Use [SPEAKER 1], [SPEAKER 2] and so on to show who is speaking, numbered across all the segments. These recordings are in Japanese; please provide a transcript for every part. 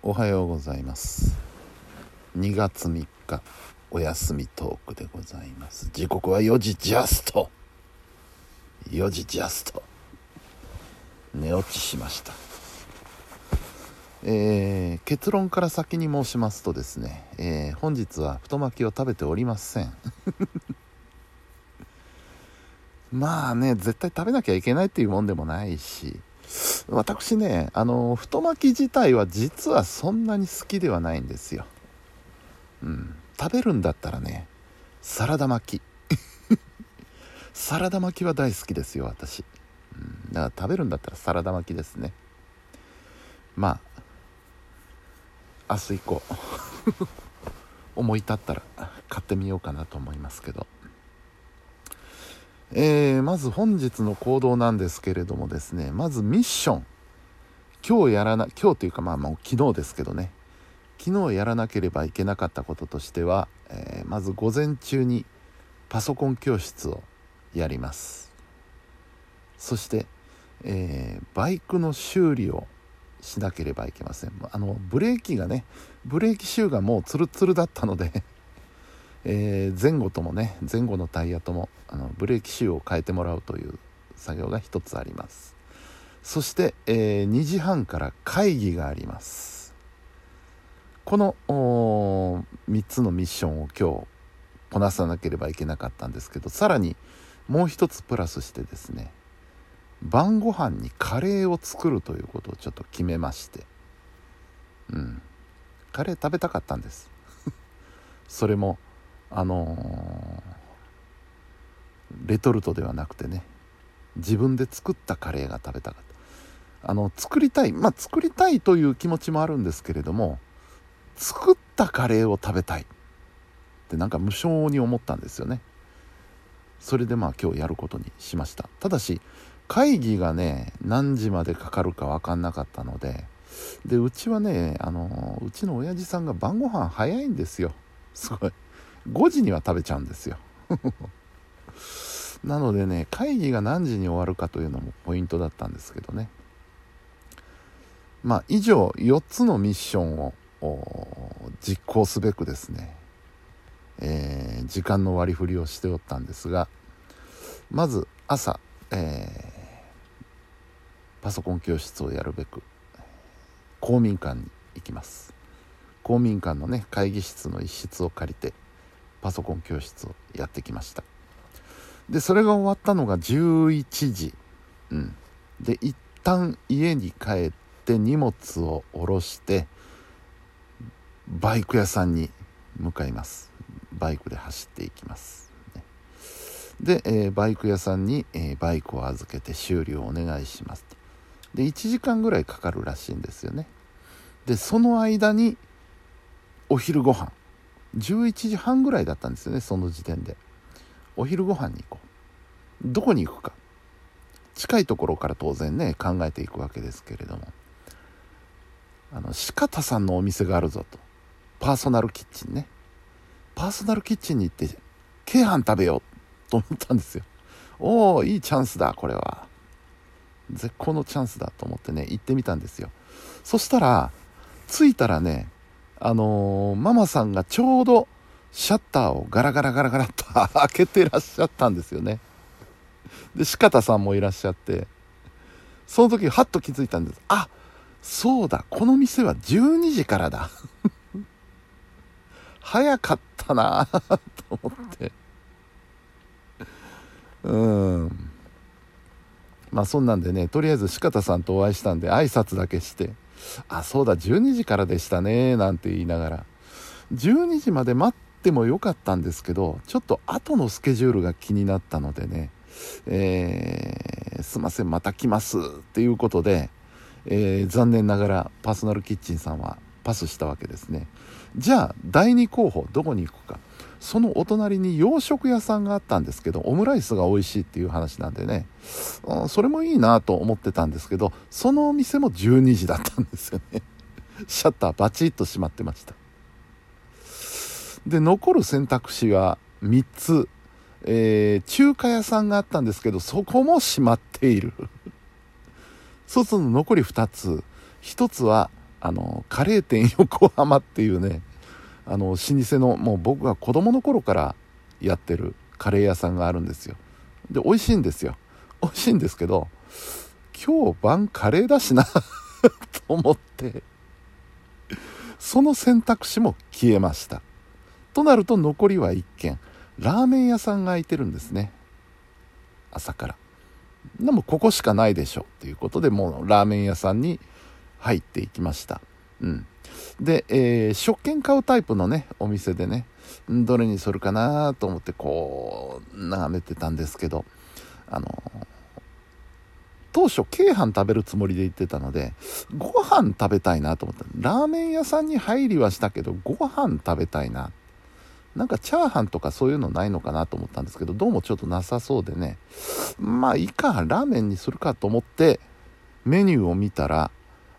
[SPEAKER 1] おはようございます。2月3日お休みトークでございます。時刻は4時ジャスト。4時ジャスト。寝落ちしました。えー、結論から先に申しますとですね、えー、本日は太巻きを食べておりません。まあね絶対食べなきゃいけないっていうもんでもないし私ねあの太巻き自体は実はそんなに好きではないんですよ。うん。食べるんだったらねサラダ巻き。サラダ巻きは大好きですよ私、うん、だから食べるんだったらサラダ巻きですね。まあ明日以降 思い立ったら買ってみようかなと思いますけど。えー、まず本日の行動なんですけれどもですねまずミッション。今日やらな今日というかまあもう昨日ですけどね。昨日やらなければいけなかったこととしては、えー、まず午前中にパソコン教室をやります。そして、えー、バイクの修理をしなければいけません。あのブレーキがねブレーキシューがもうツルツルだったのでえー、前後ともね前後のタイヤともあのブレーキシューを変えてもらうという作業が一つあります。そして、えー、2時半から会議があります。この3つのミッションを今日こなさなければいけなかったんですけどさらにもう一つプラスしてですね晩ご飯にカレーを作るということをちょっと決めましてうん。カレー食べたかったんです。それもあのー、レトルトではなくてね自分で作ったカレーが食べたかった。あの作りたいまあ作りたいという気持ちもあるんですけれども作ったカレーを食べたい。ってなんか無性に思ったんですよね。それでまあ今日やることにしました。ただし会議がね何時までかかるか分かんなかったのででうちはねあのうちの親父さんが晩ご飯早いんですよ。すごい。5時には食べちゃうんですよ。なのでね会議が何時に終わるかというのもポイントだったんですけどね。まあ以上4つのミッションを実行すべくですね、えー、時間の割り振りをしておったんですがまず朝、えー、パソコン教室をやるべく公民館に行きます。公民館のね会議室の一室を借りてパソコン教室をやってきました。でそれが終わったのが11時。うん。で一旦家に帰って荷物を下ろしてバイク屋さんに向かいます。バイクで走っていきます、で、えー、バイク屋さんに、えー、バイクを預けて修理をお願いします。で1時間ぐらいかかるらしいんですよね。でその間にお昼ご飯11時半ぐらいだったんですよねその時点で。お昼ご飯に行こう。どこに行くか。近いところから当然ね考えていくわけですけれども。あの四方さんのお店があるぞと。パーソナルキッチンね。パーソナルキッチンに行って京阪食べようと思ったんですよ。おおいいチャンスだこれは。絶好のチャンスだと思ってね行ってみたんですよ。そしたら着いたらねあのー、ママさんがちょうどシャッターをガラガラガラガラと開けてらっしゃったんですよね。で、四方さんもいらっしゃって、その時ハッと気づいたんです。あ、そうだ、この店は12時からだ。早かったなと思って。うん。まあそんなんでね、とりあえず四方さんとお会いしたんで挨拶だけして、あ、そうだ、12時からでしたね、なんて言いながら。12時まで待ってもよかったんですけど、ちょっと後のスケジュールが気になったのでね、えー、すいません、また来ますっていうことで、えー、残念ながらパーソナルキッチンさんはパスしたわけですね。じゃあ、第2候補、どこに行くか。そのお隣に洋食屋さんがあったんですけど、オムライスが美味しいっていう話なんでね、うん、それもいいなと思ってたんですけど、そのお店も12時だったんですよね。シャッターバチッと閉まってました。で、残る選択肢は3つ。えー、中華屋さんがあったんですけど、そこも閉まっている。そうすると残り2つ。1つはあのカレー店横浜っていうねあの老舗のもう僕が子供の頃からやってるカレー屋さんがあるんですよ。で美味しいんですよ。美味しいんですけど今日晩カレーだしな と思ってその選択肢も消えました。となると残りは1軒。ラーメン屋さんが開いてるんですね。朝から。でもここしかないでしょ。ということでもうラーメン屋さんに入っていきました。うん。で、えー、食券買うタイプのねお店でねどれにするかなと思ってこう眺めてたんですけどあの当初京飯食べるつもりで行ってたのでご飯食べたいなと思った。ラーメン屋さんに入りはしたけどご飯食べたいな。なんかチャーハンとかそういうのないのかなと思ったんですけどどうもちょっとなさそうでね。まあいいかラーメンにするかと思ってメニューを見たら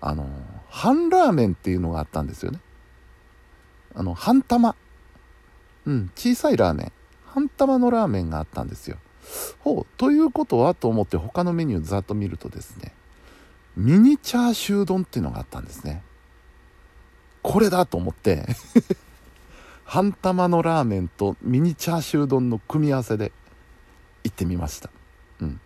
[SPEAKER 1] あの半ラーメンっていうのがあったんですよね。あの半玉。うん小さいラーメン。半玉のラーメンがあったんですよ。ほうということはと思って他のメニューざっと見るとですねミニチャーシュー丼っていうのがあったんですね。これだと思って 半玉のラーメンとミニチャーシュー丼の組み合わせで行ってみました。うん。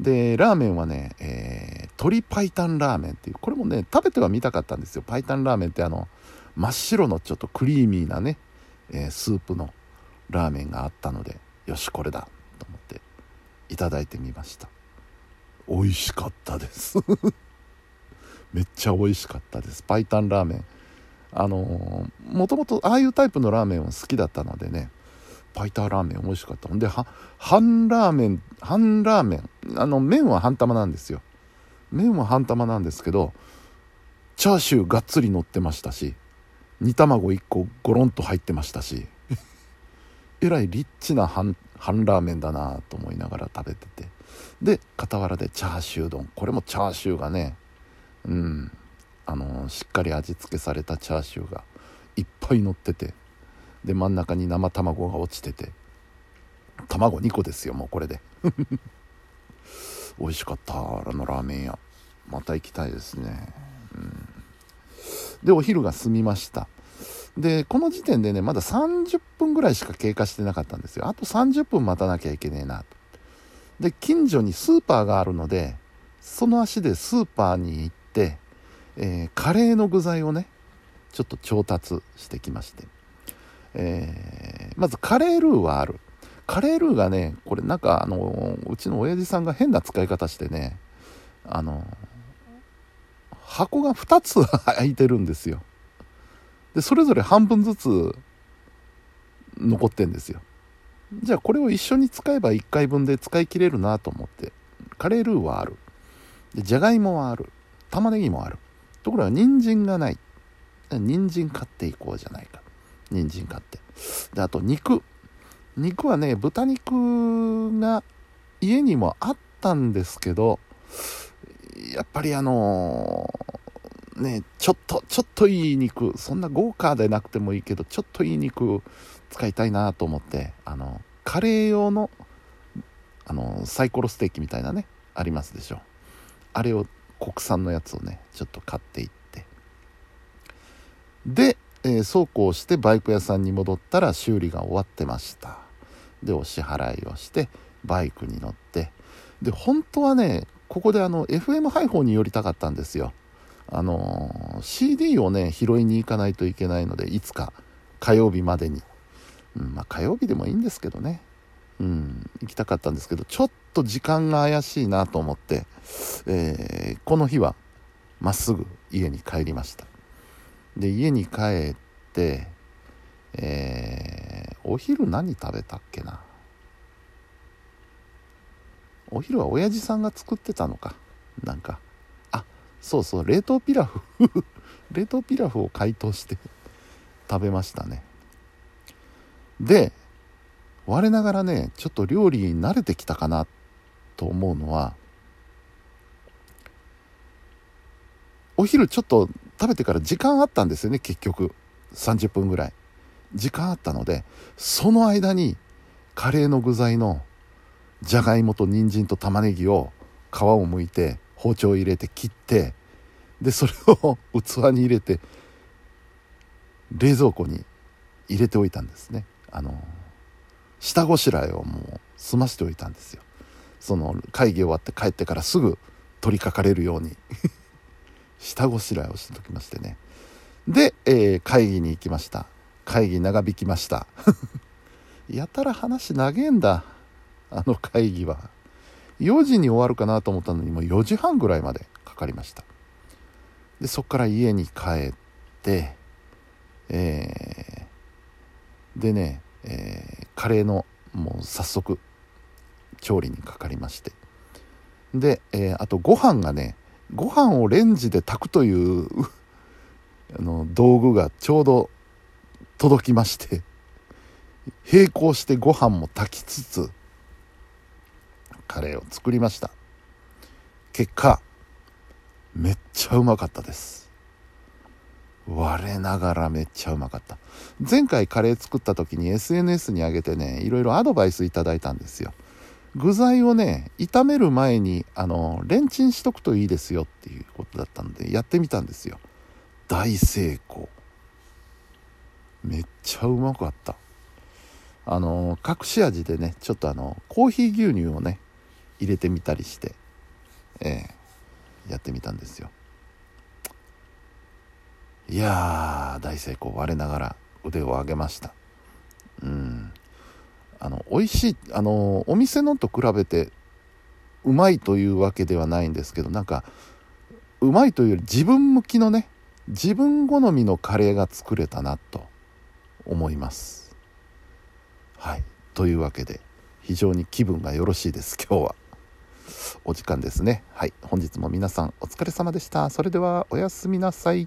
[SPEAKER 1] でラーメンはね、えー、鶏白湯ラーメンっていうこれもね食べてはみたかったんですよ。白湯ラーメンってあの真っ白のちょっとクリーミーなね、えー、スープのラーメンがあったのでよしこれだと思っていただいてみました。美味しかったです。めっちゃ美味しかったです。白湯ラーメン。あのもともとああいうタイプのラーメンは好きだったのでねパイターラーメン美味しかったん。で半ラーメン半ラーメン。あの麺は半玉なんですよ。麺は半玉なんですけどチャーシューがっつり乗ってましたし煮卵1個ゴロンと入ってましたしえらいリッチな半半ラーメンだなと思いながら食べてて。で傍らでチャーシュー丼。これもチャーシューがねうんあのしっかり味付けされたチャーシューがいっぱい乗ってて。で真ん中に生卵が落ちてて。卵2個ですよもうこれで。美味しかったあのラーメン屋。また行きたいですね、うん、でお昼が済みました。でこの時点でねまだ30分ぐらいしか経過してなかったんですよ。あと30分待たなきゃいけねえな。とで近所にスーパーがあるのでその足でスーパーに行ってえー、カレーの具材をねちょっと調達してきまして、えー、まずカレールーはある。カレールーがねこれなんかあのうちの親父さんが変な使い方してねあの箱が2つ開いてるんですよ。でそれぞれ半分ずつ残ってんですよ。じゃあこれを一緒に使えば1回分で使い切れるなと思ってカレールーはある。でじゃがいもはある。玉ねぎもある。ところが人参がない。人参買っていこうじゃないか。人参買って。であと肉。肉はね豚肉が家にもあったんですけどやっぱりあのー、ねちょっとちょっといい肉。そんな豪華でなくてもいいけどちょっといい肉使いたいなと思ってあのカレー用のあのサイコロステーキみたいなねありますでしょ。あれを国産のやつをねちょっと買っていって。で、えー、そうこうしてバイク屋さんに戻ったら修理が終わってました。でお支払いをしてバイクに乗って。で本当はねここであの FM 配報に寄りたかったんですよ。あのー、CD をね拾いに行かないといけないのでいつか火曜日までに、うん、まあ火曜日でもいいんですけどね。うん、行きたかったんですけど、ちょっと時間が怪しいなと思って、えー、この日はまっすぐ家に帰りました。で、家に帰って、えー、お昼何食べたっけな？お昼は親父さんが作ってたのか。なんか。あ、そうそう、冷凍ピラフ 冷凍ピラフを解凍して 食べましたね。で、我ながらねちょっと料理に慣れてきたかなと思うのはお昼ちょっと食べてから時間あったんですよね結局。30分ぐらい。時間あったのでその間にカレーの具材のじゃがいもと人参と玉ねぎを皮をむいて包丁を入れて切ってでそれを 器に入れて冷蔵庫に入れておいたんですね。あの下ごしらえをもう済ましておいたんですよ。その会議終わって帰ってからすぐ取りかかれるように。下ごしらえをしておきましてね。で、えー、会議に行きました。会議長引きました。やたら話長えんだ。あの会議は。4時に終わるかなと思ったのにもう4時半ぐらいまでかかりました。でそっから家に帰ってえー、でね、えー、カレーのもう早速調理にかかりまして。で、えー、あとご飯がねご飯をレンジで炊くという あの道具がちょうど届きまして並行してご飯も炊きつつカレーを作りました。結果めっちゃうまかったです。我ながらめっちゃうまかった。前回カレー作った時に SNS に上げてねいろいろアドバイスいただいたんですよ。具材をね炒める前にあのレンチンしとくといいですよっていうことだったのでやってみたんですよ。大成功。めっちゃうまかった。あの隠し味でねちょっとあのコーヒー牛乳をね入れてみたりしてえー、やってみたんですよ。いや大成功。我ながら腕を上げました。うん。あの美味しいあのお店のと比べてうまいというわけではないんですけどなんかうまいというより自分向きのね自分好みのカレーが作れたなと思います。はい。というわけで非常に気分がよろしいです今日は。お時間ですね。はい。本日も皆さんお疲れ様でした。それではおやすみなさい。